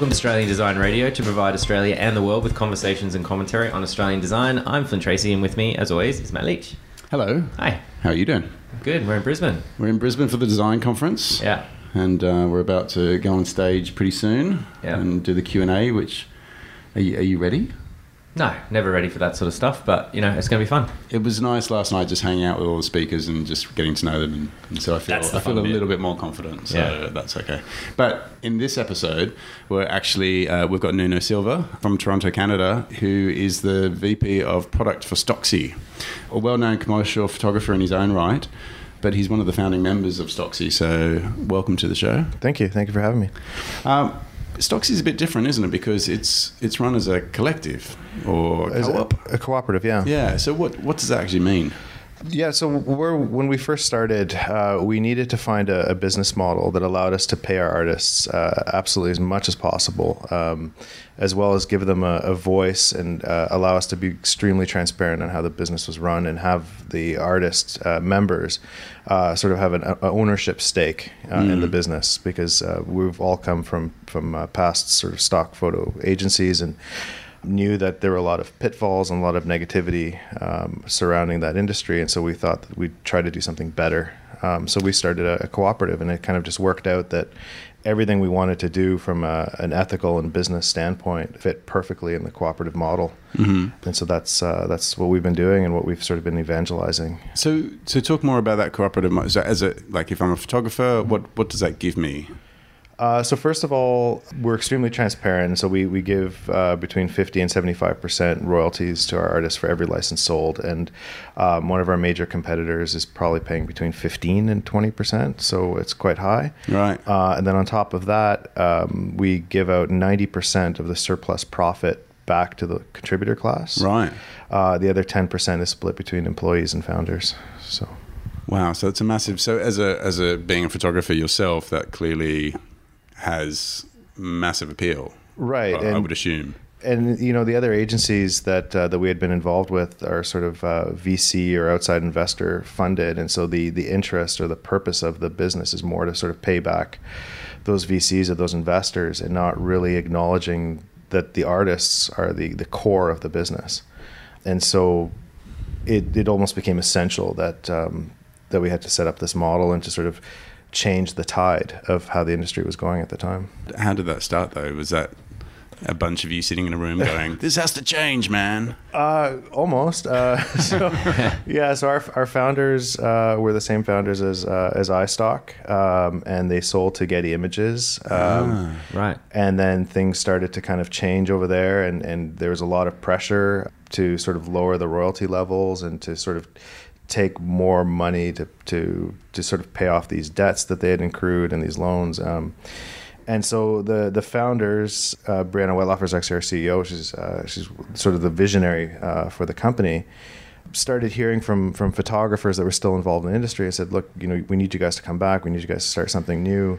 Welcome to Australian Design Radio to provide Australia and the world with conversations and commentary on Australian design. I'm Flynn Tracy, and with me, as always, is Matt Leach. Hello. Hi. How are you doing? Good. We're in Brisbane. We're in Brisbane for the design conference. Yeah. And uh, we're about to go on stage pretty soon Yeah. and do the Q and A. Which are you, are you ready? No, never ready for that sort of stuff, but you know, it's going to be fun. It was nice last night just hanging out with all the speakers and just getting to know them, and, and so I feel I feel a bit. little bit more confident. So Yeah. that's okay. But in this episode, we're actually uh, we've got Nuno Silva from Toronto, Canada, who is the VP of Product for Stocksy, a well-known commercial photographer in his own right. But he's one of the founding members of Stocksy, so welcome to the show. Thank you. Thank you for having me. Um, Stocksy is a bit different, isn't it? Because it's it's run as a collective or co-op. a cooperative, yeah. Yeah. So what what does that actually mean? Yeah, so we're, when we first started, uh, we needed to find a, a business model that allowed us to pay our artists uh, absolutely as much as possible, um, as well as give them a, a voice and uh, allow us to be extremely transparent on how the business was run and have the artist uh, members uh, sort of have an ownership stake uh, in the business because uh, we've all come from from uh, past sort of stock photo agencies and knew that there were a lot of pitfalls and a lot of negativity um, surrounding that industry, and so we thought that we'd try to do something better. Um, so we started a, a cooperative, and it kind of just worked out that everything we wanted to do from a, an ethical and business standpoint fit perfectly in the cooperative model. Mm-hmm. And so that's uh, that's what we've been doing and what we've sort of been evangelizing. So to talk more about that cooperative, mo- so as a like if I'm a photographer, what what does that give me? Uh, so first of all, we're extremely transparent. So we, we give uh, between 50 and 75% royalties to our artists for every license sold. And um, one of our major competitors is probably paying between 15 and 20%. So it's quite high. Right. Uh, and then on top of that, um, we give out 90% of the surplus profit back to the contributor class. Right. Uh, the other 10% is split between employees and founders. So Wow. So it's a massive. So as a as a being a photographer yourself, that clearly has massive appeal. right. I, I would assume. and you know the other agencies that uh, that we had been involved with are sort of uh, VC or outside investor funded, and so the the interest or the purpose of the business is more to sort of pay back those VCs or those investors, and not really acknowledging that the artists are the the core of the business, and so it it almost became essential that um, that we had to set up this model and to sort of change the tide of how the industry was going at the time. How did that start though? Was that a bunch of you sitting in a room going, "This has to change, man"? Uh, almost. Uh, so, yeah. So our, our founders uh, were the same founders as uh, as iStock, um, and they sold to Getty Images. Um, Right. And then things started to kind of change over there, and and there was a lot of pressure to sort of lower the royalty levels and to sort of take more money to to to sort of pay off these debts that they had accrued and these loans. Um, and so the the founders, uh, Brianna Wettlaufer is actually our CEO. She's uh, she's sort of the visionary uh, for the company. Started hearing from from photographers that were still involved in the industry. I said, look, you know, we need you guys to come back. We need you guys to start something new.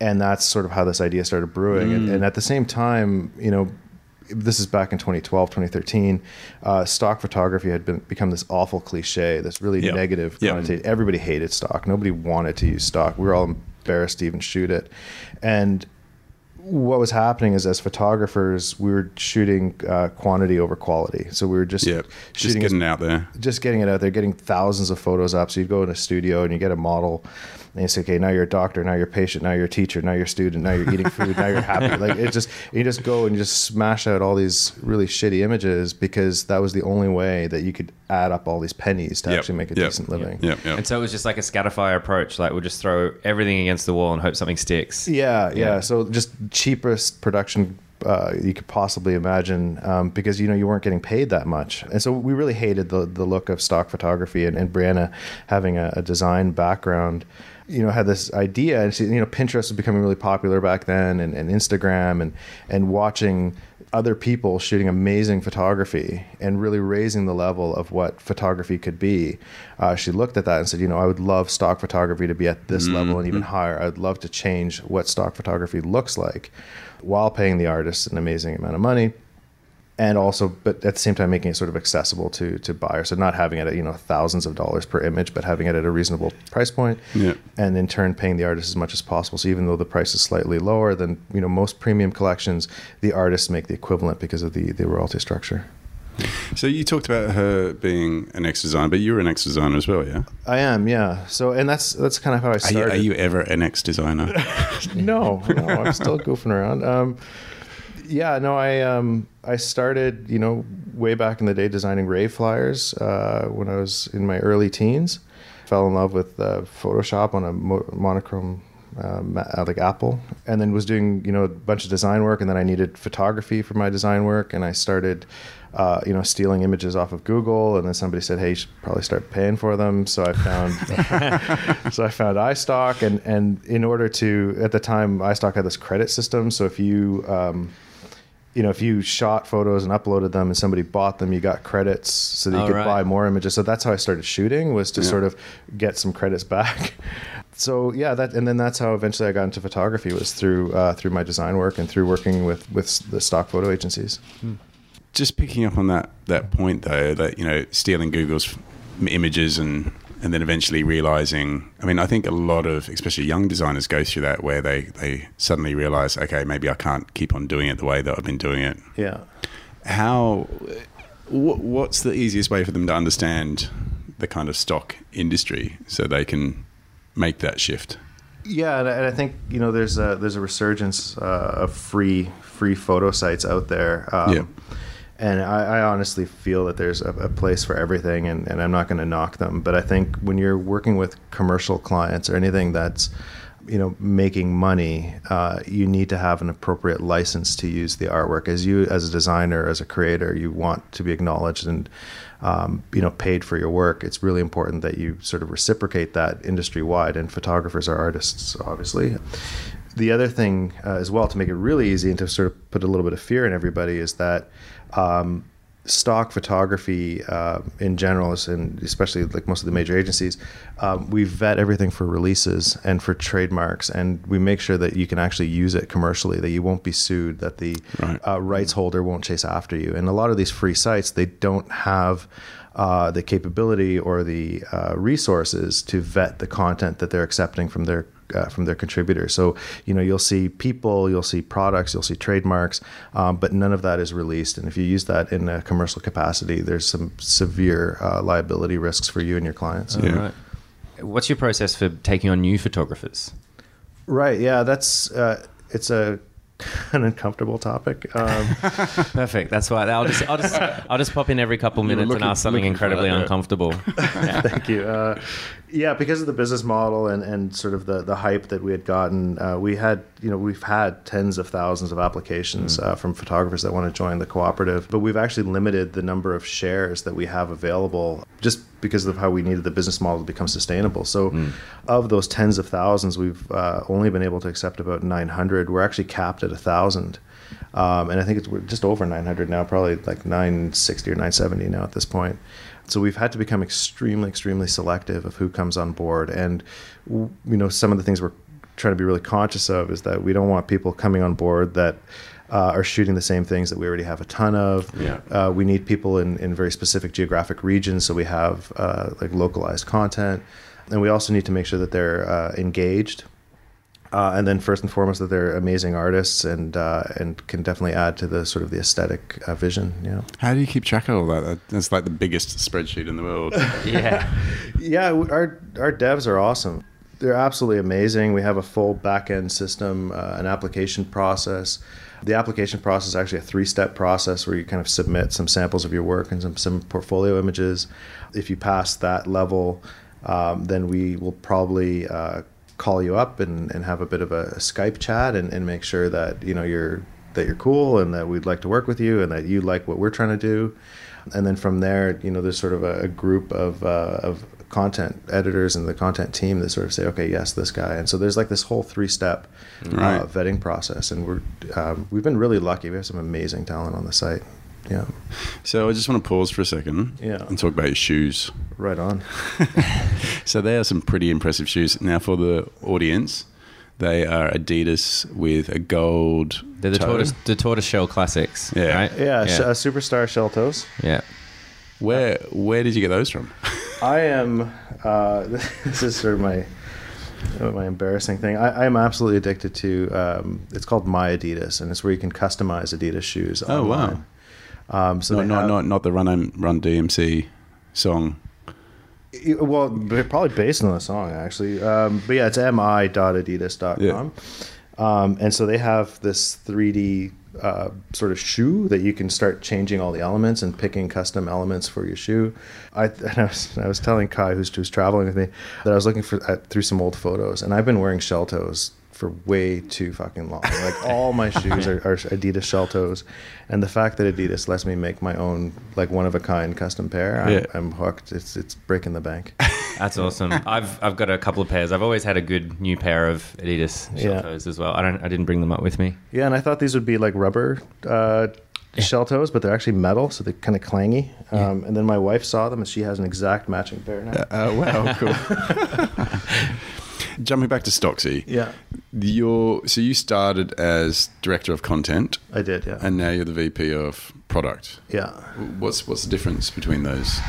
And that's sort of how this idea started brewing. And, and at the same time, you know, this is back in 2012 2013 uh, stock photography had been become this awful cliche this really Yep. negative Yep. connotation everybody hated stock nobody wanted to use stock we were all embarrassed to even shoot it and what was happening is as photographers we were shooting uh, quantity over quality so we were just Yep. Just shooting as getting out there. just getting it out there, getting thousands of photos up. So you'd go in a studio and you get a model, and you say, "Okay, now you're a doctor, now you're a patient, now you're a teacher, now you're a student, now you're eating food, now you're happy." Like it just you just go and you just smash out all these really shitty images because that was the only way that you could add up all these pennies to Yep. actually make a Yep. decent living. Yep. Yep. And so it was just like a scatterfire approach. Like we'll just throw everything against the wall and hope something sticks. Yeah, yeah. Yeah. So just cheapest production uh, you could possibly imagine um, because you know you weren't getting paid that much, and so we really hated the the look of stock photography. And, and Brianna, having a, a design background, you know, had this idea, and she, you know, Pinterest was becoming really popular back then, and, and Instagram, and and watching other people shooting amazing photography and really raising the level of what photography could be. Uh, she looked at that and said, you know, I would love stock photography to be at this level and even higher. I'd love to change what stock photography looks like while paying the artist an amazing amount of money. And also but at the same time making it sort of accessible to to buyers so not having it at you know thousands of dollars per image but having it at a reasonable price point Yeah. and in turn paying the artist as much as possible so even though the price is slightly lower than you know most premium collections the artists make the equivalent because of the the royalty structure So you talked about her being an ex designer, but you're an ex designer as well, yeah? i am yeah so and that's that's kind of how i Are you, started are you ever an ex designer? no, no, I'm still goofing around. Um, yeah, no, I um, I started, you know, way back in the day designing rave flyers uh, when I was in my early teens. Fell in love with uh, Photoshop on a mo- monochrome. Uh, uh, like Apple, and then was doing you know a bunch of design work, and then I needed photography for my design work, and I started, uh, you know, stealing images off of Google, and then somebody said, "Hey, you should probably start paying for them." So I found, so I found iStock, and and in order to at the time iStock had this credit system, so if you um, you know, if you shot photos and uploaded them and somebody bought them, you got credits so that you Oh, could right. buy more images. So that's how I started shooting was to Yeah. sort of get some credits back. So yeah, that and then that's how eventually I got into photography was through uh, through my design work and through working with with the stock photo agencies. Just picking up on that that point though, that you know, stealing Google's images and and then eventually realizing. I mean, I think a lot of, especially young designers, go through that where they they suddenly realize, okay, maybe I can't keep on doing it the way that I've been doing it. Yeah. How? What, what's the easiest way for them to understand the kind of stock industry so they can make that shift? Yeah, and I, and I think you know there's a there's a resurgence uh, of free free photo sites out there. Um, Yeah. And I, I honestly feel that there's a, a place for everything, and, and I'm not going to knock them. But I think when you're working with commercial clients or anything that's, you know, making money, uh, you need to have an appropriate license to use the artwork. As you, as a designer, as a creator, you want to be acknowledged and, um, you know, paid for your work. It's really important that you sort of reciprocate that industry wide. And photographers are artists, obviously. The other thing uh, as well to make it really easy and to sort of put a little bit of fear in everybody is that um, stock photography uh, in general, and especially like most of the major agencies, um, we vet everything for releases and for trademarks, and we make sure that you can actually use it commercially, that you won't be sued, that the Right. uh, rights holder won't chase after you. And a lot of these free sites, they don't have uh, the capability or the uh, resources to vet the content that they're accepting from their uh, from their contributors. So you know you'll see people, you'll see products, you'll see trademarks, um, but none of that is released. And if you use that in a commercial capacity, there's some severe uh, liability risks for you and your clients. Yeah. Right. What's your process for taking on new photographers? Right? Yeah, that's uh, it's a an uncomfortable topic. Um, Perfect. That's why I'll just I'll just I'll just pop in every couple You were minutes and ask something incredibly that, yeah. uncomfortable. Thank you. Uh, yeah, because of the business model and, and sort of the, the hype that we had gotten, uh, we had you know we've had tens of thousands of applications uh, from photographers that want to join the cooperative, but we've actually limited the number of shares that we have available just because of how we needed the business model to become sustainable. So, of those tens of thousands, we've uh, only been able to accept about 900. We're actually capped at a thousand. Um, and I think it's we're just over 900 now, probably like 960 or 970 now at this point. So we've had to become extremely, extremely selective of who comes on board. And you know, some of the things we're trying to be really conscious of is that we don't want people coming on board that uh, are shooting the same things that we already have a ton of. Yeah. Uh, we need people in, in very specific geographic regions, so we have uh, like localized content, and we also need to make sure that they're uh, engaged. Uh, and then first and foremost that they're amazing artists and uh, and can definitely add to the sort of the aesthetic uh, vision. Yeah. How do you keep track of all that? That- That's like the biggest spreadsheet in the world. yeah. Yeah, our our devs are awesome. They're absolutely amazing. We have a full back end system, uh, an application process. The application process is actually a three step process where you kind of submit some samples of your work and some, some portfolio images. If you pass that level, um, then we will probably uh, call you up and, and have a bit of a Skype chat and, and make sure that you know you're that you're cool and that we'd like to work with you and that you like what we're trying to do and then from there, you know, there's sort of a, a group of uh, of content editors and the content team that sort of say, okay, yes, this guy. And so there's like this whole three step Right. uh, vetting process, and we're um, we've been really lucky. We have some amazing talent on the site. Yeah, so I just want to pause for a second Yeah. and talk about your shoes. right on. So they are some pretty impressive shoes. Now for the audience, They are Adidas with a gold. They're the toe. tortoise, the tortoise shell classics. Yeah. Right? Yeah, sh- Yeah. uh, superstar shell toes. yeah. Where where did you get those from? I am. Uh, this is sort of my uh, my embarrassing thing. I, I'm absolutely addicted to. Um, it's called My Adidas, and it's where you can customize Adidas shoes. Oh, wow. Um, so not, not, have- not not the Run Run DMC song. Y- Well, they're probably based on the song actually. Um, but yeah, it's mi.adidas.com. Um, and so they have this 3D uh, sort of shoe that you can start changing all the elements and picking custom elements for your shoe. I, and I, was, I was telling Kai, who's, who's traveling with me, that I was looking for at, through some old photos, and I've been wearing shell toes for way too fucking long. Like all my shoes are, are Adidas shell toes, and the fact that Adidas lets me make my own like one of a kind custom pair, I'm, Yeah. I'm hooked. It's it's breaking the bank. That's awesome. I've I've got a couple of pairs. I've always had a good new pair of Adidas shell Yeah. toes as well. I don't I didn't bring them up with me. Yeah, and I thought these would be like rubber uh, shell toes, but they're actually metal, so they're kind of clangy. Um, and then my wife saw them, and she has an exact matching pair now. Uh, wow, cool. Jumping back to Stocksy. Yeah, You're, so you started as director of content, I did. Yeah, and now you're the VP of product. yeah. What's what's the difference between those?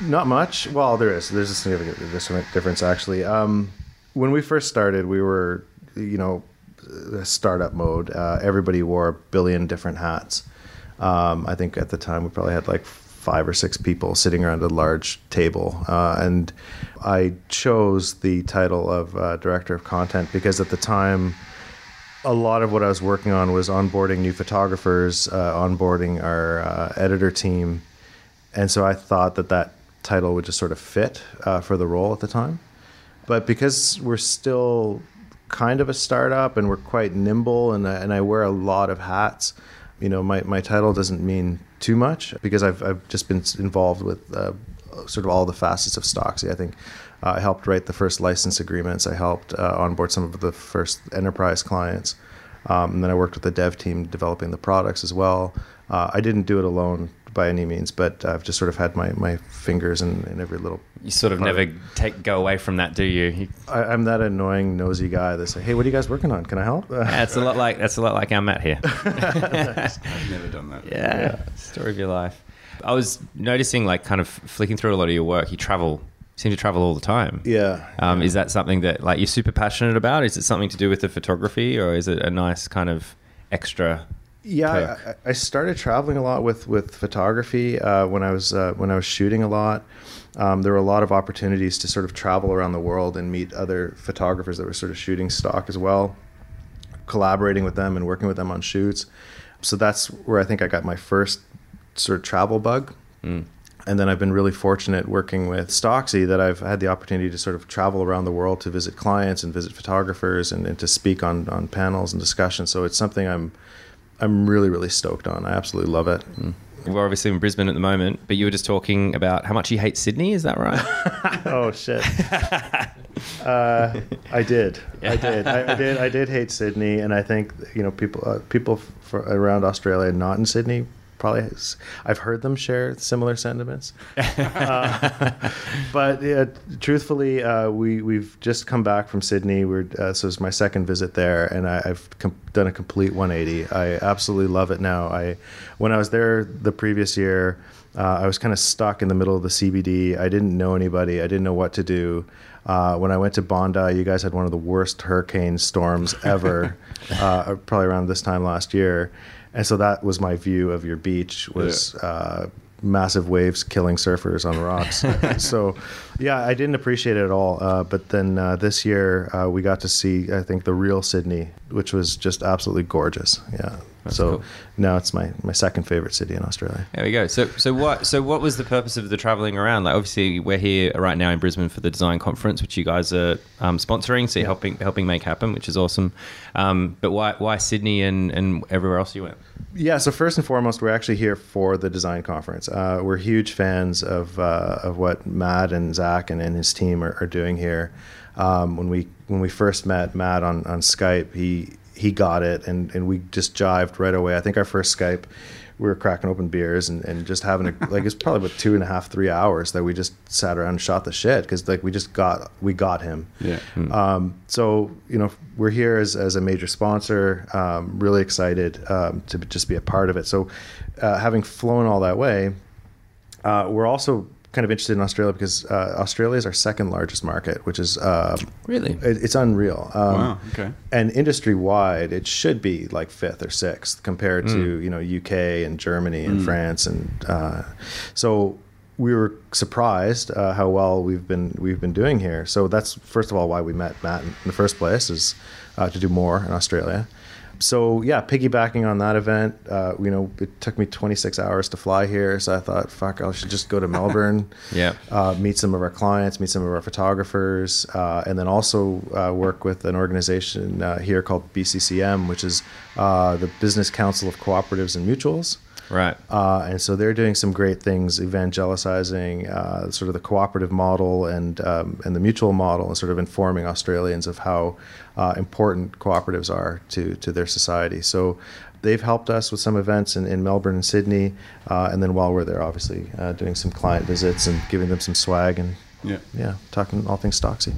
Not much. Well, there is. There's a significant difference actually. Um, when we first started, we were, you know, startup mode. Uh, everybody wore a billion different hats. Um, I think at the time we probably had like five or six people sitting around a large table, uh, and I chose the title of uh, director of content because at the time a lot of what I was working on was onboarding new photographers, uh, onboarding our uh, editor team, and so I thought that that title would just sort of fit uh, for the role at the time. But because we're still kind of a startup and we're quite nimble, and I, and I wear a lot of hats, you know, my, my title doesn't mean too much because I've I've just been involved with uh, sort of all the facets of Stocksy. I think uh, I helped write the first license agreements. I helped uh, onboard some of the first enterprise clients. Um, and then I worked with the dev team developing the products as well. Uh, I didn't do it alone by any means, but I've just sort of had my, my fingers in, in every little. You sort of Part never take go away from that, do you? you I, I'm that annoying, nosy guy that say, "Hey, what are you guys working on? Can I help?" that's a lot like that's a lot like our Matt here. I've never done that. Yeah, story of your life. I was noticing, like, kind of flicking through a lot of your work. You travel, seem to travel all the time. yeah. Um, Is that something that, like, you're super passionate about? Is it something to do with the photography, or is it a nice kind of extra? Yeah. I, I started traveling a lot with with photography uh, when I was uh, when I was shooting a lot. Um, there were a lot of opportunities to sort of travel around the world and meet other photographers that were sort of shooting stock as well, collaborating with them and working with them on shoots. So that's where I think I got my first sort of travel bug. Mm. And then I've been really fortunate working with Stocksy that I've had the opportunity to sort of travel around the world to visit clients and visit photographers and, and to speak on, on panels and discussions. So it's something I'm I'm really really stoked on. I absolutely love it. We're obviously in Brisbane at the moment, but you were just talking about how much you hate Sydney. Is that right? oh shit. uh, I did. I did. I, I did. I did hate Sydney, and I think you know people uh, people for, around Australia not in Sydney probably has, I've heard them share similar sentiments. uh, but yeah, truthfully, uh, we we've just come back from Sydney. We're uh, so it's my second visit there, and I, I've com- done a complete 180. I absolutely love it now. I when I was there the previous year. Uh, I was kind of stuck in the middle of the CBD. I didn't know anybody. I didn't know what to do. Uh, when I went to Bondi, you guys had one of the worst hurricane storms ever, uh, probably around this time last year, and so that was my view of your beach was uh, massive waves killing surfers on rocks. so, yeah, I didn't appreciate it at all. Uh, but then uh, this year uh, we got to see, I think, the real Sydney, which was just absolutely gorgeous. Yeah. So cool. now it's my, my second favorite city in Australia. There we go. So, so what? So, what was the purpose of the traveling around? Like, obviously, we're here right now in Brisbane for the design conference, which you guys are um, sponsoring, so you're helping helping make happen, which is awesome. Um, but why why Sydney and and everywhere else you went? Yeah, so first and foremost, we're actually here for the design conference. Uh, we're huge fans of uh, of what Matt and Zach and, and his team are, are doing here. Um, when we when we first met Matt on, on Skype, he he got it, and, and we just jived right away. I think our first Skype, we were cracking open beers and, and just having a, like it's probably about two and a half three hours that we just sat around and shot the shit because like we just got we got him Yeah. um, so you know we're here as, as a major sponsor um, really excited um, to just be a part of it so uh, having flown all that way uh, we're also kind of interested in Australia because uh, Australia is our second largest market, which is uh, Really? it, it's unreal. Um, Wow, okay. And industry wide, it should be like fifth or sixth compared to you know UK and Germany and France and uh, so we were surprised uh, how well we've been we've been doing here. So that's first of all why we met Matt in the first place is uh, to do more in Australia. So yeah, piggybacking on that event, uh, you know, it took me 26 hours to fly here. So I thought, fuck, I should just go to Melbourne Yeah. uh, meet some of our clients, meet some of our photographers, uh, and then also uh, work with an organization uh, here called BCCM, which is uh, the Business Council of Cooperatives and Mutuals. Right. Uh, and so they're doing some great things, evangelizing uh, sort of the cooperative model and um, and the mutual model, and sort of informing Australians of how uh, important cooperatives are to to their society. So they've helped us with some events in, in Melbourne and Sydney, uh, and then while we're there, obviously uh, doing some client visits and giving them some swag and Yeah. yeah, talking all things Stocksy.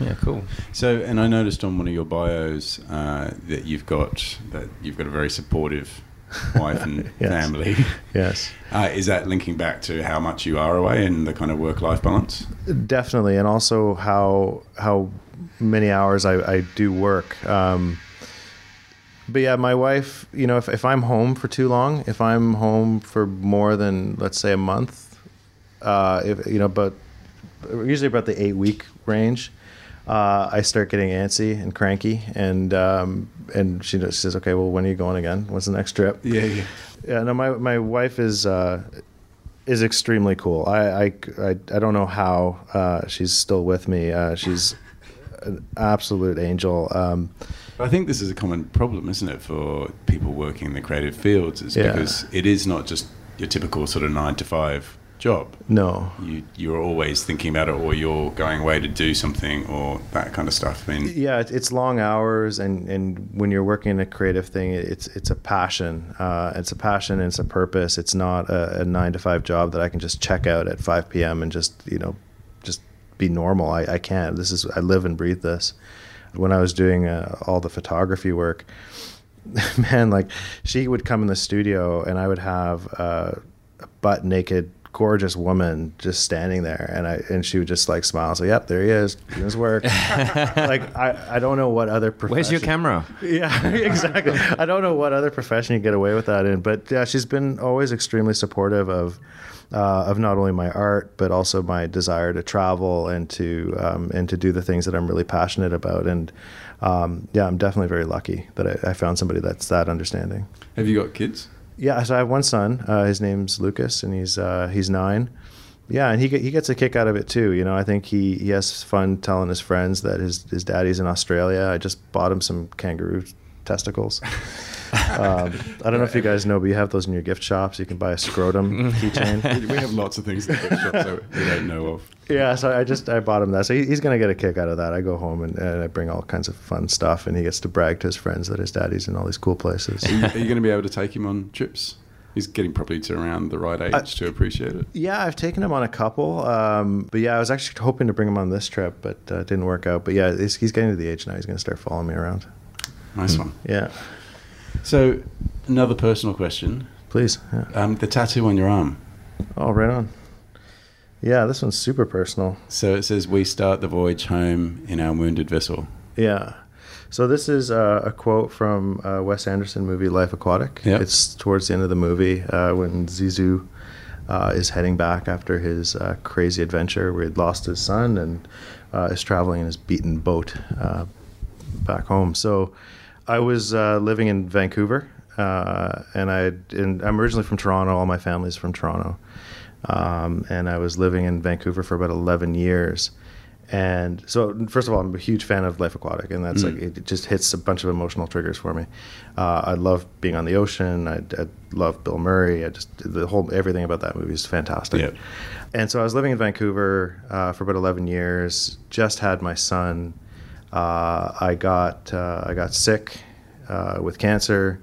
Yeah, cool. So, and I noticed on one of your bios uh, that you've got that you've got a very supportive wife and Yes. family. Yes. Uh, is that linking back to how much you are away and the kind of work-life balance? Definitely, and also how how many hours I, I do work. Um, but yeah, my wife, you know, if, if I'm home for too long, if I'm home for more than let's say a month, uh, if you know, but usually about the eight week range, uh, I start getting antsy and cranky, and um, and she just says, okay, well, when are you going again? What's the next trip? Yeah, yeah. Yeah, no, my my wife is uh, is extremely cool. I I, I, I don't know how uh, she's still with me. Uh, she's an absolute angel. Um, I think this is a common problem, isn't it, for people working in the creative fields? Is Yeah. because it is not just your typical sort of nine to five job. no, You you're always thinking about it, or you're going away to do something, or that kind of stuff. I mean, yeah, it's long hours, and, and when you're working in a creative thing, it's it's a passion. Uh, it's a passion and it's a purpose. It's not a, a nine to five job that I can just check out at five p.m. and just you know be normal. I, I can't. This is I live and breathe this. When I was doing uh, all the photography work, man, like she would come in the studio and I would have uh, a butt naked, gorgeous woman just standing there, and I and she would just like smile. So, yep, there he is doing his work. like I, I don't know what other profession. Where's your camera? Yeah, exactly. I don't know what other profession you get away with that in, but yeah, she's been always extremely supportive of uh, of not only my art but also my desire to travel and to um, and to do the things that I'm really passionate about. And um, yeah, I'm definitely very lucky that I, I found somebody that's that understanding. have you got kids? Yeah, so I have one son. Uh, his name's Lucas, and he's uh, he's nine. Yeah, and he he gets a kick out of it too. You know, I think he, he has fun telling his friends that his his daddy's in Australia. I just bought him some kangaroo testicles. um, I don't know if you guys know, but you have those in your gift shops. You can buy a scrotum keychain. We- we have lots of things in the gift shops that we don't know of. Yeah, so I just I bought him that. So he, he's gonna get a kick out of that. I go home and, and I bring all kinds of fun stuff, and he gets to brag to his friends that his daddy's in all these cool places. Are you, are you going to be able to take him on trips? He's getting probably to around the right age to appreciate it. Yeah, I've taken him on a couple, um, but yeah, I was actually hoping to bring him on this trip, but uh, it didn't work out. But yeah, he's, he's getting to the age now; he's going to start following me around. Nice one. Yeah, So, another personal question: please. Yeah. um, the tattoo on your arm. Oh, right on. Yeah, this one's super personal. So it says, "We start the voyage home in our wounded vessel." Yeah. So this is uh, a quote from uh, Wes Anderson movie Life Aquatic. Yeah. It's towards the end of the movie uh, when Zissou uh, is heading back after his uh, crazy adventure where he'd lost his son and uh, is traveling in his beaten boat uh, back home. So I was uh, living in Vancouver, uh, and I and I'm originally from Toronto. All my family's from Toronto, um, and I was living in Vancouver for about 11 years. And so, first of all, I'm a huge fan of Life Aquatic, and that's like it just hits a bunch of emotional triggers for me. Uh, I love being on the ocean. I, I love Bill Murray. I just the whole everything about that movie is fantastic. Yep. And so I was living in Vancouver uh, for about 11 years. Just had my son. Uh, I got uh, I got sick uh, with cancer.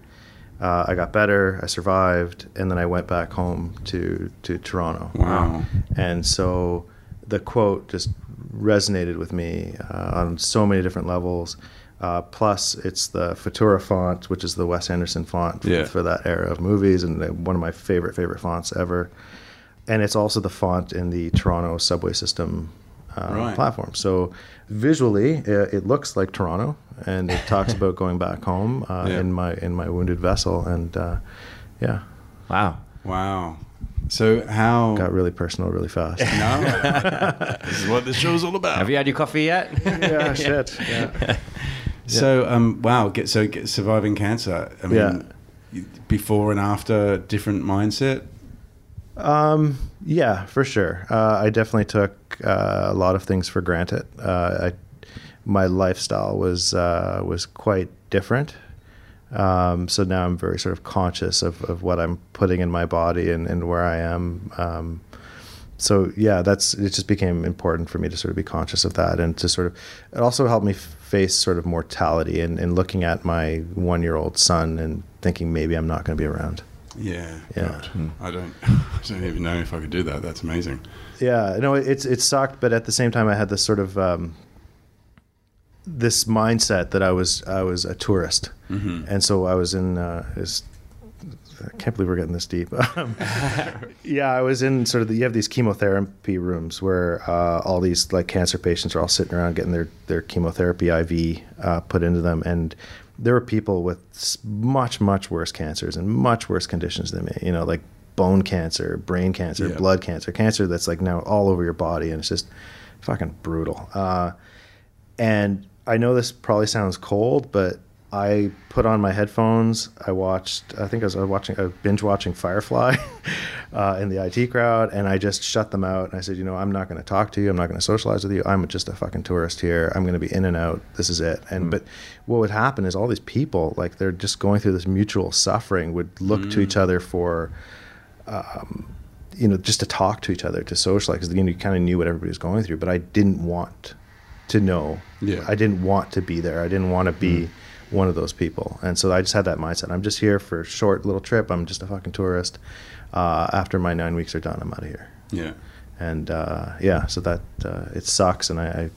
Uh, I got better. I survived, and then I went back home to to Toronto. Wow. And so the quote just resonated with me uh, on so many different levels. Uh, plus, it's the Futura font, which is the Wes Anderson font for, Yeah. for that era of movies, and one of my favorite favorite fonts ever. And it's also the font in the Toronto subway system uh, Right. platform. So visually, it, it looks like Toronto, and it talks about going back home uh, Yeah. in my in my wounded vessel, and uh, yeah, Wow. Wow. So how? got really personal really fast. no. this is what the show's all about. Have you had your coffee yet? yeah, shit. Yeah. So, um, wow. Get so get, surviving cancer. I mean, Yeah. before and after, different mindset. Um, yeah, for sure. Uh, I definitely took uh, a lot of things for granted. Uh, I, my lifestyle was uh, was quite different. Um, so now I'm very sort of conscious of, of what I'm putting in my body and, and where I am. Um, so yeah, that's it. Just became important for me to sort of be conscious of that, and to sort of it also helped me face sort of mortality and, and looking at my one year old son and thinking maybe I'm not going to be around. Yeah. Yeah. God, I don't. I don't even know if I could do that. That's amazing. Yeah, no, it's it sucked, but at the same time, I had this sort of um, this mindset that I was I was a tourist, and so I was in. Uh, this, I can't believe we're getting this deep. Um, yeah, I was in sort of the, you have these chemotherapy rooms where uh, all these like cancer patients are all sitting around getting their their chemotherapy IV uh, put into them, and there were people with much much worse cancers and much worse conditions than me. You know, like bone cancer, brain cancer, Yeah. blood cancer, cancer that's like now all over your body, and it's just fucking brutal. Uh, and I know this probably sounds cold, but I put on my headphones. I watched, I think I was uh, watching, I was binge watching Firefly uh, in the IT crowd, and I just shut them out. And I said, you know, I'm not going to talk to you. I'm not going to socialize with you. I'm just a fucking tourist here. I'm going to be in and out. This is it. And hmm. but what would happen is all these people, like they're just going through this mutual suffering, would look to each hmm. other for um, you know, just to talk to each other, to socialize, because you, know, you kind of knew what everybody was going through. But I didn't want to know. Yeah. I didn't want to be there. I didn't want to be hmm. One of those people. And so I just had that mindset. I'm just here for a short little trip. I'm just a fucking tourist. Uh, after my nine weeks are done, I'm out of here. Yeah. And uh, yeah, so that uh, it sucks. And I, I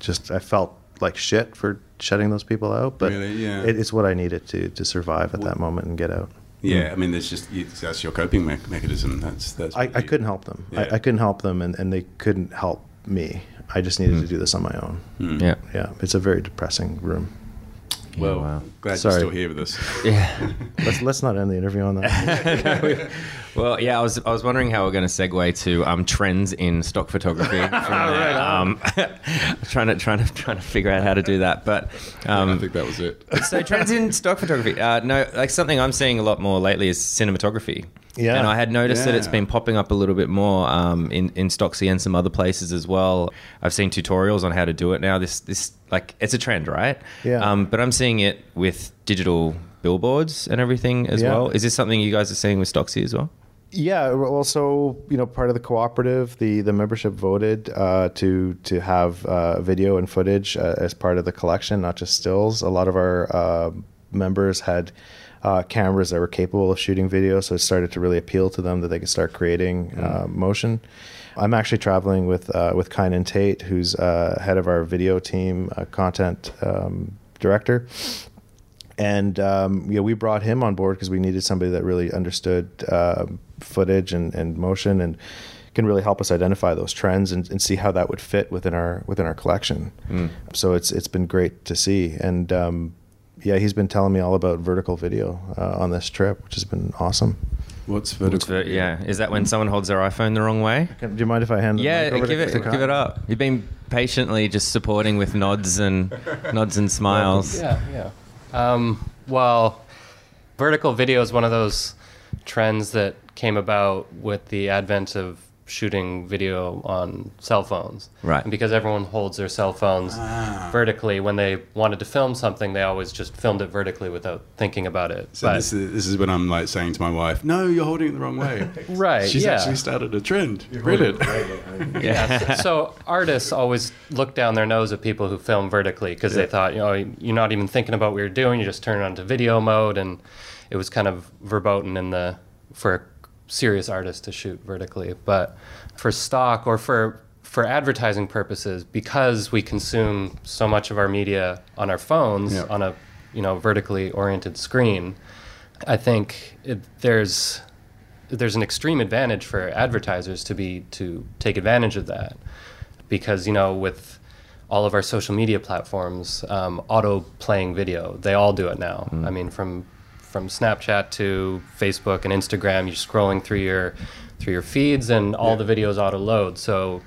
just I felt like shit for shutting those people out. But Really? Yeah. it, it's what I needed to to survive at that moment and get out. Yeah. I mean, there's just that's your coping me- mechanism. That's that's. I, I couldn't help them. Yeah. I, I couldn't help them, and, and they couldn't help me. I just needed to do this on my own. Mm. Yeah. Yeah, it's a very depressing room. Well, Yeah, wow. glad Sorry. you're still here with us. Yeah. Let's let's not end the interview on that. Well, yeah, I was I was wondering how we're going to segue to um, trends in stock photography. From there. um, trying to trying to trying to figure out how to do that, but I um, think that was it. so trends in stock photography. Uh, no, like something I'm seeing a lot more lately is cinematography. Yeah. and I had noticed that it's been popping up a little bit more um, in in Stocksy and some other places as well. I've seen tutorials on how to do it now. This this like it's a trend, right? Yeah. Um, but I'm seeing it with digital billboards and everything as Yeah. well. Is this something you guys are seeing with Stocksy as well? yeah, well, so you know, part of the cooperative, the the membership voted uh, to to have uh, video and footage uh, as part of the collection, not just stills. A lot of our uh, members had. Uh, cameras that were capable of shooting video, so it started to really appeal to them that they could start creating uh, motion. I'm actually traveling with uh, with Kynan Tate, who's uh, head of our video team, uh, content um, director, and um, know, we brought him on board because we needed somebody that really understood uh, footage and, and motion and can really help us identify those trends and, and see how that would fit within our within our collection. So it's it's been great to see, and um, yeah, he's been telling me all about vertical video uh, on this trip, which has been awesome. What's vertical? So, yeah, is that when someone holds their iPhone the wrong way? Can, do you mind if I hand? Yeah, mic give to- it to give it up. You've been patiently just supporting with nods and nods and smiles. Yeah, yeah. Um, well, vertical video is one of those trends that came about with the advent of shooting video on cell phones. Right. And because everyone holds their cell phones Ah. vertically, when they wanted to film something, they always just filmed it vertically without thinking about it. So But- this is this is when I'm like saying to my wife, "No, you're holding it the wrong way." right. She's yeah. actually started a trend. You're Brilliant. yeah. So, so artists always look down their nose at people who film vertically because they thought, you know, you're not even thinking about what you're doing. You just turn it on to video mode, and it was kind of verboten in the for a serious artist to shoot vertically. But for stock or for for advertising purposes, because we consume so much of our media on our phones Yeah. on a you know vertically oriented screen, I think it, there's there's an extreme advantage for advertisers to be to take advantage of that because you know with all of our social media platforms um, auto playing video they all do it now i mean from from snapchat to facebook and instagram you're scrolling through your through your feeds and all the videos auto load so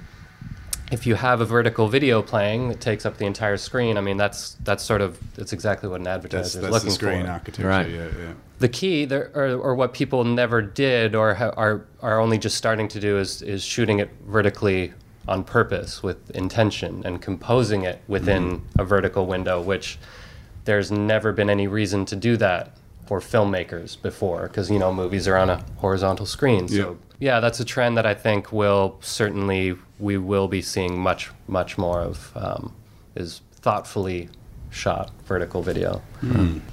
if you have a vertical video playing that takes up the entire screen i mean that's that's sort of that's exactly what an advertiser That's, is that's looking the screen for architecture. Right. Yeah, yeah. the key there, or, or what people never did or ha- are are only just starting to do is is shooting it vertically on purpose with intention and composing it within mm-hmm. a vertical window which there's never been any reason to do that for filmmakers before because you know movies are on a horizontal screen so Yeah. yeah that's a trend that i think will certainly we will be seeing much much more of um, is thoughtfully shot vertical video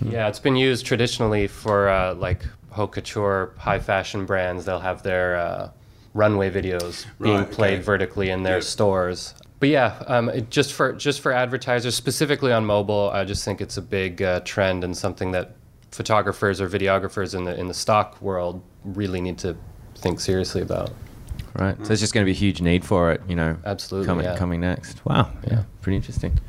yeah, it's been used traditionally for uh, like haute couture, high fashion brands. They'll have their uh, runway videos being played okay. vertically in their Yeah. stores. But yeah, um, it, just for just for advertisers, specifically on mobile, I just think it's a big uh, trend and something that photographers or videographers in the in the stock world really need to think seriously about. Right. So it's just going to be a huge need for it, you know. Absolutely, Coming, yeah. coming next. Wow. Yeah. Pretty interesting.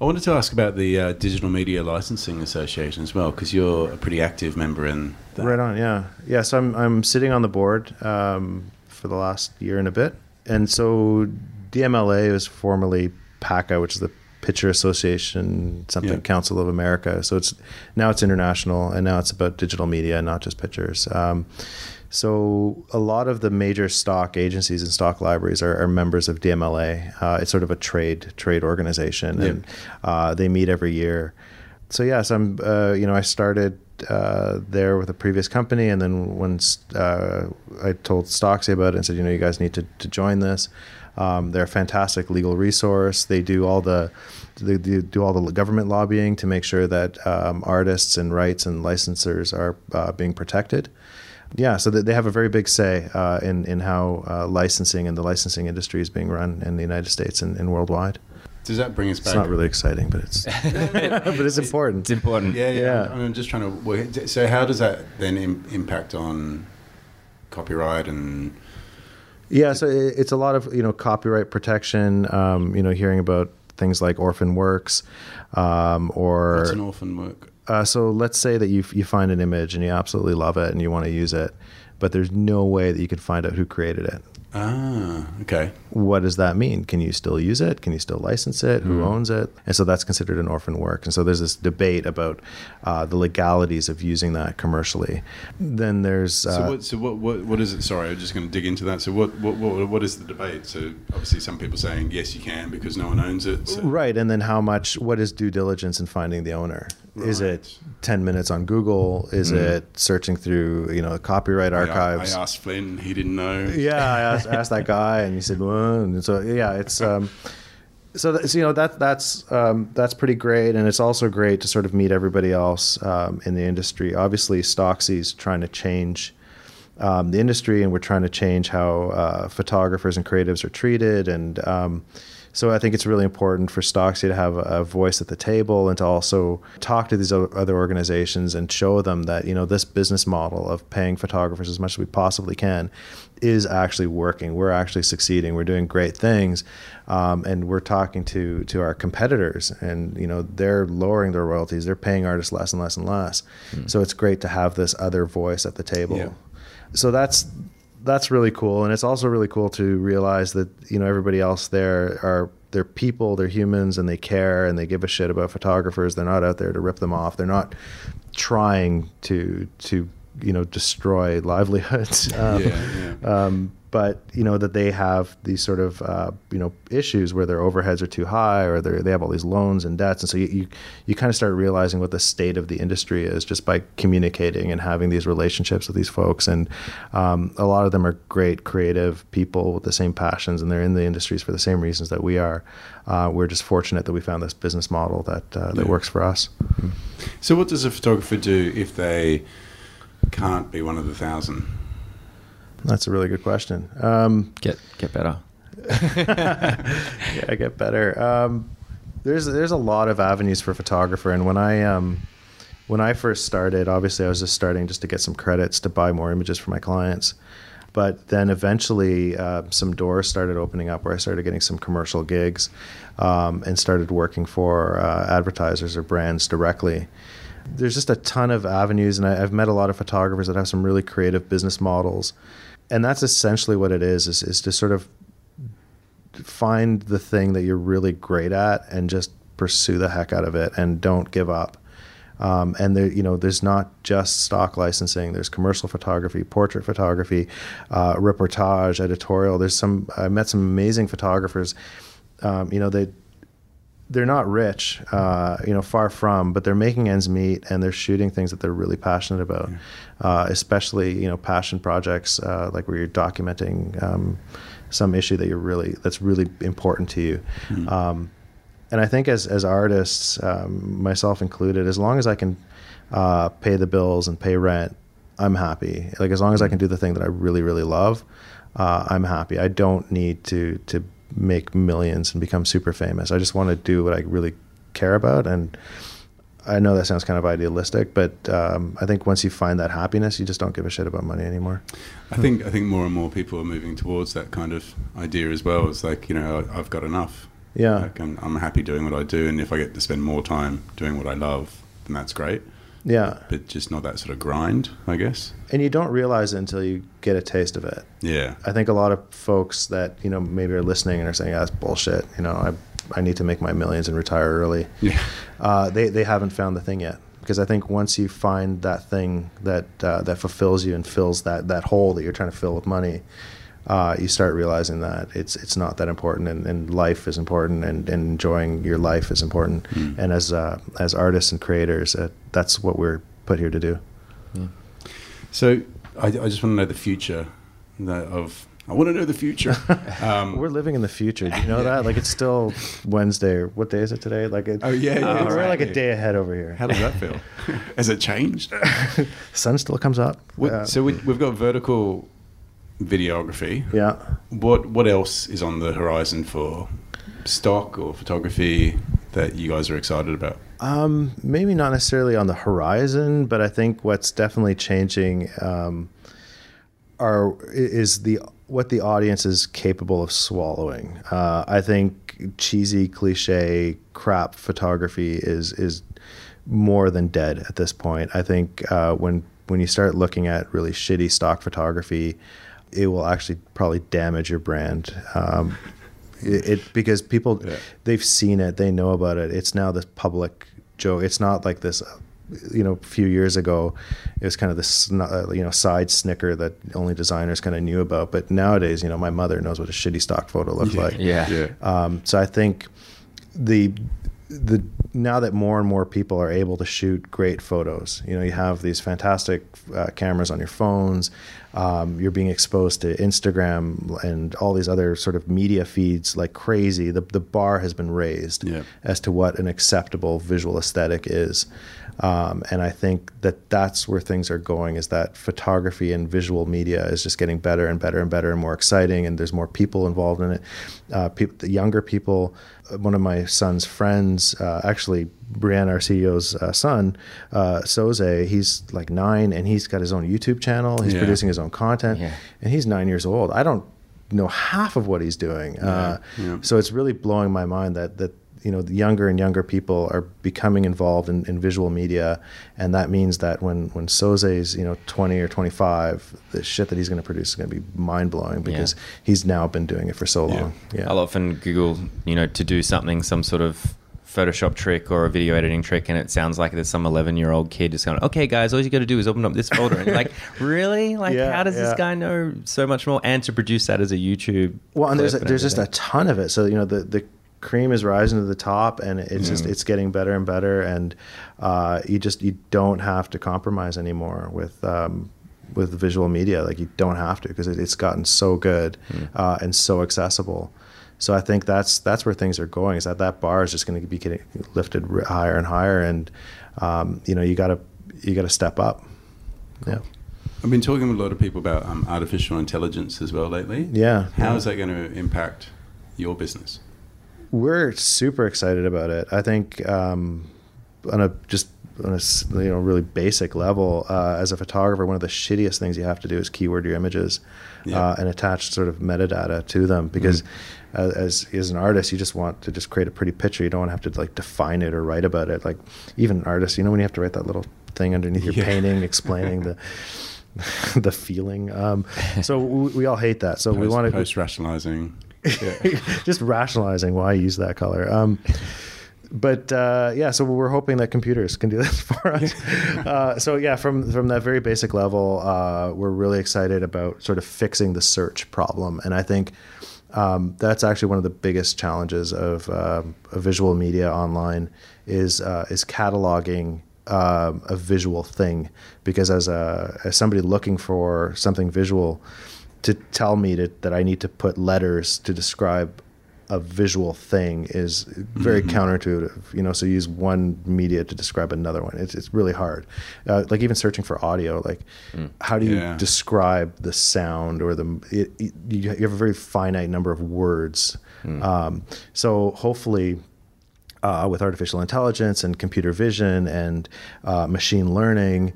I wanted to ask about the uh, Digital Media Licensing Association as well, because you're a pretty active member in that. Right on, yeah, yeah. So I'm I'm sitting on the board um, for the last year and a bit, and so DMLA was formerly PACA, which is the Picture Association something Yeah. Council of America. So it's now it's international, and now it's about digital media, not just pictures. Um, so a lot of the major stock agencies and stock libraries are, are members of DMLA. Uh, it's sort of a trade trade organization, and uh, they meet every year. So yes, I'm. Uh, you know, I started uh, there with a previous company, and then when uh, I told Stocksy about it and said, you know, you guys need to, to join this. Um, they're a fantastic legal resource. They do all the they do, do all the government lobbying to make sure that um, artists and rights and licensors are uh, being protected. Yeah, so they have a very big say uh, in in how uh, licensing and the licensing industry is being run in the United States and, and worldwide. Does that bring us back? It's not really exciting, but it's but it's important. It's important. Yeah, yeah. Yeah. I'm, I'm just trying to. work- So, how does that then Im- impact on copyright and? Yeah, so it's a lot of you know copyright protection. Um, you know, hearing about things like orphan works, um, or What's an orphan work? uh, so let's say that you you find an image and you absolutely love it and you want to use it, but there's no way that you can find out who created it. Ah, okay. What does that mean? Can you still use it? Can you still license it? Who Hmm. owns it? And so that's considered an orphan work. And so there's this debate about uh, the legalities of using that commercially. Then there's uh, So, what, so what, what, what is it? Sorry, I'm just going to dig into that. So, what, what, what, what is the debate? So, obviously, some people saying yes, you can because no one owns it. So. Right, and then how much? What is due diligence in finding the owner? Is it ten minutes on Google? Is it searching through you know copyright I- archives? I, asked Flynn, he didn't know. yeah, I asked, that guy, and he said, and so yeah, it's um, so you know that that's um, that's pretty great, and it's also great to sort of meet everybody else um, in the industry. Obviously, Stocksy's trying to change um, the industry, and we're trying to change how uh, photographers and creatives are treated, and um, so I think it's really important for Stocksy to have a, voice at the table and to also talk to these other organizations and show them that you know this business model of paying photographers as much as we possibly can is actually working. We're actually succeeding. We're doing great things, um, and we're talking to to our competitors, and you know they're lowering their royalties. They're paying artists less and less and less. So it's great to have this other voice at the table. Yeah. So that's that's really cool, and it's also really cool to realize that you know everybody else there are they're people, they're humans, and they care and they give a shit about photographers. They're not out there to rip them off. They're not trying to to you know destroy livelihoods. Um, Yeah, yeah. um, but you know that they have these sort of uh, you know issues where their overheads are too high or they they have all these loans and debts, and so you, you you kind of start realizing what the state of the industry is just by communicating and having these relationships with these folks, and um, a lot of them are great creative people with the same passions, and they're in the industries for the same reasons that we are. Uh, we're just fortunate that we found this business model that uh, that Yeah. works for us. So, what does a photographer do if they can't be one of the thousand? That's a really good question. Um, Get get better. yeah, I get better. Um, there's there's a lot of avenues for photographer, and when I um, when I first started, obviously I was just starting just to get some credits to buy more images for my clients. But then eventually, uh, some doors started opening up where I started getting some commercial gigs, um, and started working for uh, advertisers or brands directly. There's just a ton of avenues, and I, I've met a lot of photographers that have some really creative business models, and that's essentially what it is: is, is to sort of find the thing that you're really great at and just pursue the heck out of it and don't give up. Um, and there, you know, there's not just stock licensing. There's commercial photography, portrait photography, uh, reportage, editorial. There's some. I met some amazing photographers. Um, you know, they they're not rich, uh, you know, far from, but they're making ends meet and they're shooting things that they're really passionate about, uh, especially you know passion projects uh, like where you're documenting um, some issue that you're really that's really important to you. Um, and I think as as artists, um, myself included, as long as I can uh, pay the bills and pay rent, I'm happy. Like as long as I can do the thing that I really really love, uh, I'm happy. I don't need to to make millions and become super famous. I just want to do what I really care about. And I know that sounds kind of idealistic, but um, I think once you find that happiness, you just don't give a shit about money anymore. I think I think more and more people are moving towards that kind of idea as well. It's like you know I- I've got enough. Yeah. Like, I'm, I'm happy doing what I do, and if I get to spend more time doing what I love, then that's great. Yeah. But just not that sort of grind, I guess. And you don't realize it until you get a taste of it. Yeah. I think a lot of folks that you know maybe are listening and are saying, "Ah, "That's bullshit." You know, I I need to make my millions and retire early. Yeah. Uh, they they haven't found the thing yet because I think once you find that thing that uh, that fulfills you and fills that that hole that you're trying to fill with money, uh, you start realizing that it's it's not that important and, and life is important and, and enjoying your life is important. And as uh, as artists and creators, uh, that's what we're put here to do. So I, I just want to know the future of. I want to know the future. Um, We're living in the future. Do you know that? Like it's still Wednesday. Or what day is it today? Like it, Oh, yeah, yeah, we're right. like a day ahead over here. how does that feel? Has it changed? Sun still comes up. What, Uh, so we, we've got vertical videography. yeah. What what else is on the horizon for stock or photography that you guys are excited about? Um, maybe not necessarily on the horizon, but I think what's definitely changing um, are is the what the audience is capable of swallowing. Uh, I think cheesy, cliche, crap photography is is more than dead at this point. I think uh, when when you start looking at really shitty stock photography, it will actually probably damage your brand. Um, it, it because people Yeah. they've seen it, they know about it. It's now this public joke. It's not like this. You know, a few years ago, it was kind of this uh, you know side snicker that only designers kind of knew about. But nowadays, you know, my mother knows what a shitty stock photo looks like. Yeah. Yeah. Um, so I think the the now that more and more people are able to shoot great photos, you know, you have these fantastic uh, cameras on your phones. Um, you're being exposed to Instagram and all these other sort of media feeds like crazy. The the bar has been raised Yeah. as to what an acceptable visual aesthetic is. Um, and I think that that's where things are going is that photography and visual media is just getting better and better and better and more exciting and there's more people involved in it. Uh, the younger people, uh, one of my son's friends, uh, actually Brianna, our CEO's uh, son, uh, Zissou, he's like nine and he's got his own YouTube channel. He's Yeah. producing his own content Yeah. and he's nine years old. I don't know half of what he's doing. Uh, yeah. So it's really blowing my mind that that you know the younger and younger people are becoming involved in, in visual media, and that means that when when Zissou's you know 20 or 25, the shit that he's going to produce is going to be mind blowing because he's now been doing it for so long. Yeah. I'll often Google, you know, to do something, some sort of Photoshop trick or a video editing trick, and it sounds like there's some 11 year old kid just going, "Okay, guys, all you got to do is open up this folder." And like, really? Like, Yeah, how does this guy know so much more? And to produce that as a YouTube. Well, and there's clip there's just a ton of it. So you know the the cream is rising to the top, and it's just it's getting better and better, and uh, you just you don't have to compromise anymore with. Um, with visual media, like you don't have to because it, it's gotten so good uh, and so accessible. So I think that's that's where things are going. Is that that bar is just going to be getting lifted higher and higher, and um, you know you got to you got to step up. Yeah, I've been talking with a lot of people about um, artificial intelligence as well lately. yeah. How yeah. is that going to impact your business? We're super excited about it. I think um, on a just on a you know really basic level, uh, as a photographer, one of the shittiest things you have to do is keyword your images Yeah. uh, and attach sort of metadata to them because. Uh, as as an artist, you just want to just create a pretty picture. You don't want to have to like define it or write about it. Like even an artist, you know, when you have to write that little thing underneath your Yeah. painting explaining the the feeling. Um, so we, we all hate that. So we want to post rationalizing. just rationalizing why I use that color. Um, but uh, yeah, so we're hoping that computers can do this for us. uh, so yeah, from from that very basic level, uh, we're really excited about sort of fixing the search problem, and I think. Um, that's actually one of the biggest challenges of, um of visual media online is uh, is cataloging um, a visual thing because as a as somebody looking for something visual, to tell me to, that I need to put letters to describe a visual thing is very counterintuitive. You know, so you use one media to describe another one. It's it's really hard. Uh, like even searching for audio, like how do you Yeah. describe the sound or the it, it, you have a very finite number of words. Um, so hopefully uh, with artificial intelligence and computer vision and uh, machine learning,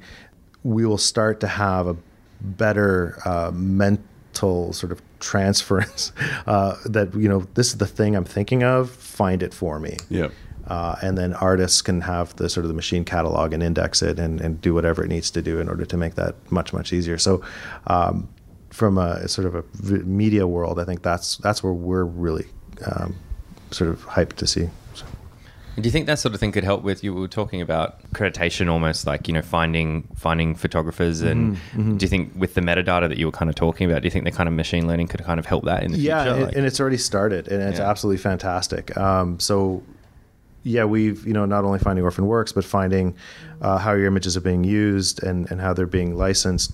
we will start to have a better uh, mental sort of transference uh, that you know this is the thing I'm thinking of. Find it for me. Yep. Uh, and then artists can have the sort of the machine catalog and index it and, and do whatever it needs to do in order to make that much much easier. So, um, from a sort of a media world, I think that's that's where we're really um, sort of hyped to see. Do you think that sort of thing could help with you were talking about accreditation almost like, you know, finding finding photographers and Mm-hmm, do you think with the metadata that you were kind of talking about, do you think the kind of machine learning could kind of help that in the yeah, future? and, Like- and it's already started, and it's Yeah. absolutely fantastic. Um, so, yeah, we've you know not only finding orphan works, but finding uh, how your images are being used and and how they're being licensed.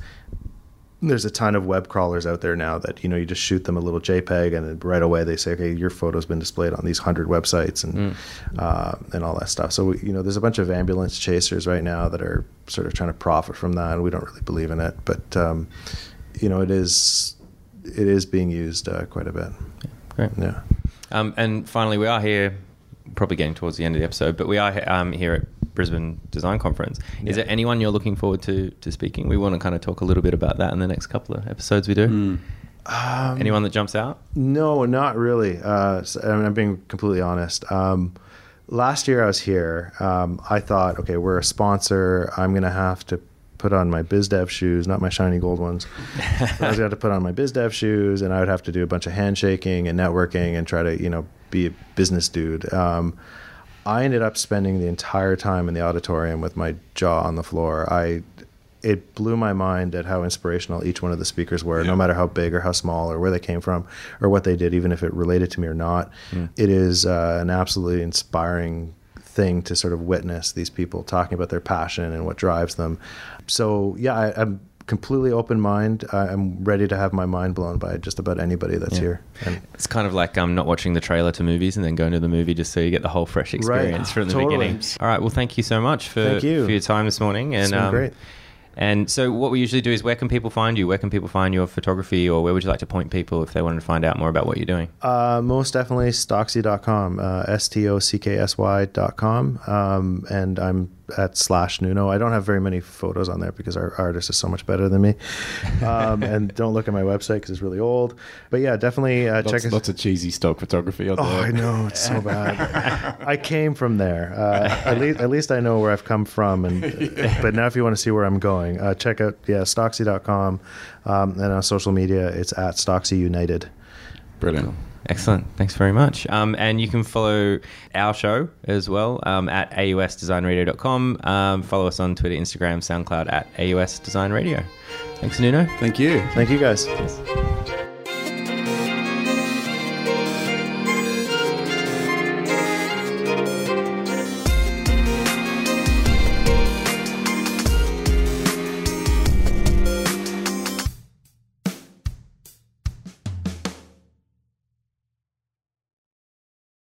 There's a ton of web crawlers out there now that you know you just shoot them a little JPEG and then right away they say, okay, your photo's been displayed on these hundred websites and uh, and all that stuff. So you know, there's a bunch of ambulance chasers right now that are sort of trying to profit from that, and we don't really believe in it, but um, you know, it is it is being used uh, quite a bit. Great. Yeah. Um, and finally, we are here, probably getting towards the end of the episode, but we are um, here at Brisbane Design Conference. Is there anyone you're looking forward to to speaking? We want to kind of talk a little bit about that in the next couple of episodes we do. Hmm. Um, anyone that jumps out? No, not really. Uh, so- I mean, I'm being completely honest. Um, last year I was here. Um, I thought, okay, we're a sponsor. I'm going to have to put on my BizDev shoes, not my shiny gold ones. I was going to have to put on my BizDev shoes, and I would have to do a bunch of handshaking and networking and try to, you know, be a business dude. Um, I ended up spending the entire time in the auditorium with my jaw on the floor. I it blew my mind at how inspirational each one of the speakers were, no matter how big or how small or where they came from or what they did, even if it related to me or not. It is uh, an absolutely inspiring thing to sort of witness these people talking about their passion and what drives them. So yeah, I, I'm completely open mind. I'm ready to have my mind blown by just about anybody that's Yeah. here. And It's kind of like um, not watching the trailer to movies and then going to the movie just so you get the whole fresh experience from the Totally. beginning. All right. Well, thank you so much for, Thank you. for your time this morning. And um, great. And so, what we usually do is, where can people find you? Where can people find your photography, or where would you like to point people if they wanted to find out more about what you're doing? Uh, most definitely stocksy.com, uh, S-T-O-C-K-S-Y.com. Um, and I'm at slash Nuno. I don't have very many photos on there because our artist is so much better than me. Um, and don't look at my website because it's really old. But yeah, definitely uh, Lots, check us. lots of cheesy stock photography out Oh. I know it's so bad. I came from there. Uh, at least, at least I know where I've come from. And but now, if you want to see where I'm going, uh, check out yeah Stocksy.com, um, and on social media, it's at Stocksy United. Brilliant. Excellent. Thanks very much. Um, and you can follow our show as well um, at ausdesignradio.com. Um, follow us on Twitter, Instagram, SoundCloud at AUS Design Radio. Thanks, Nuno. Thank you. Thank you guys. Cheers.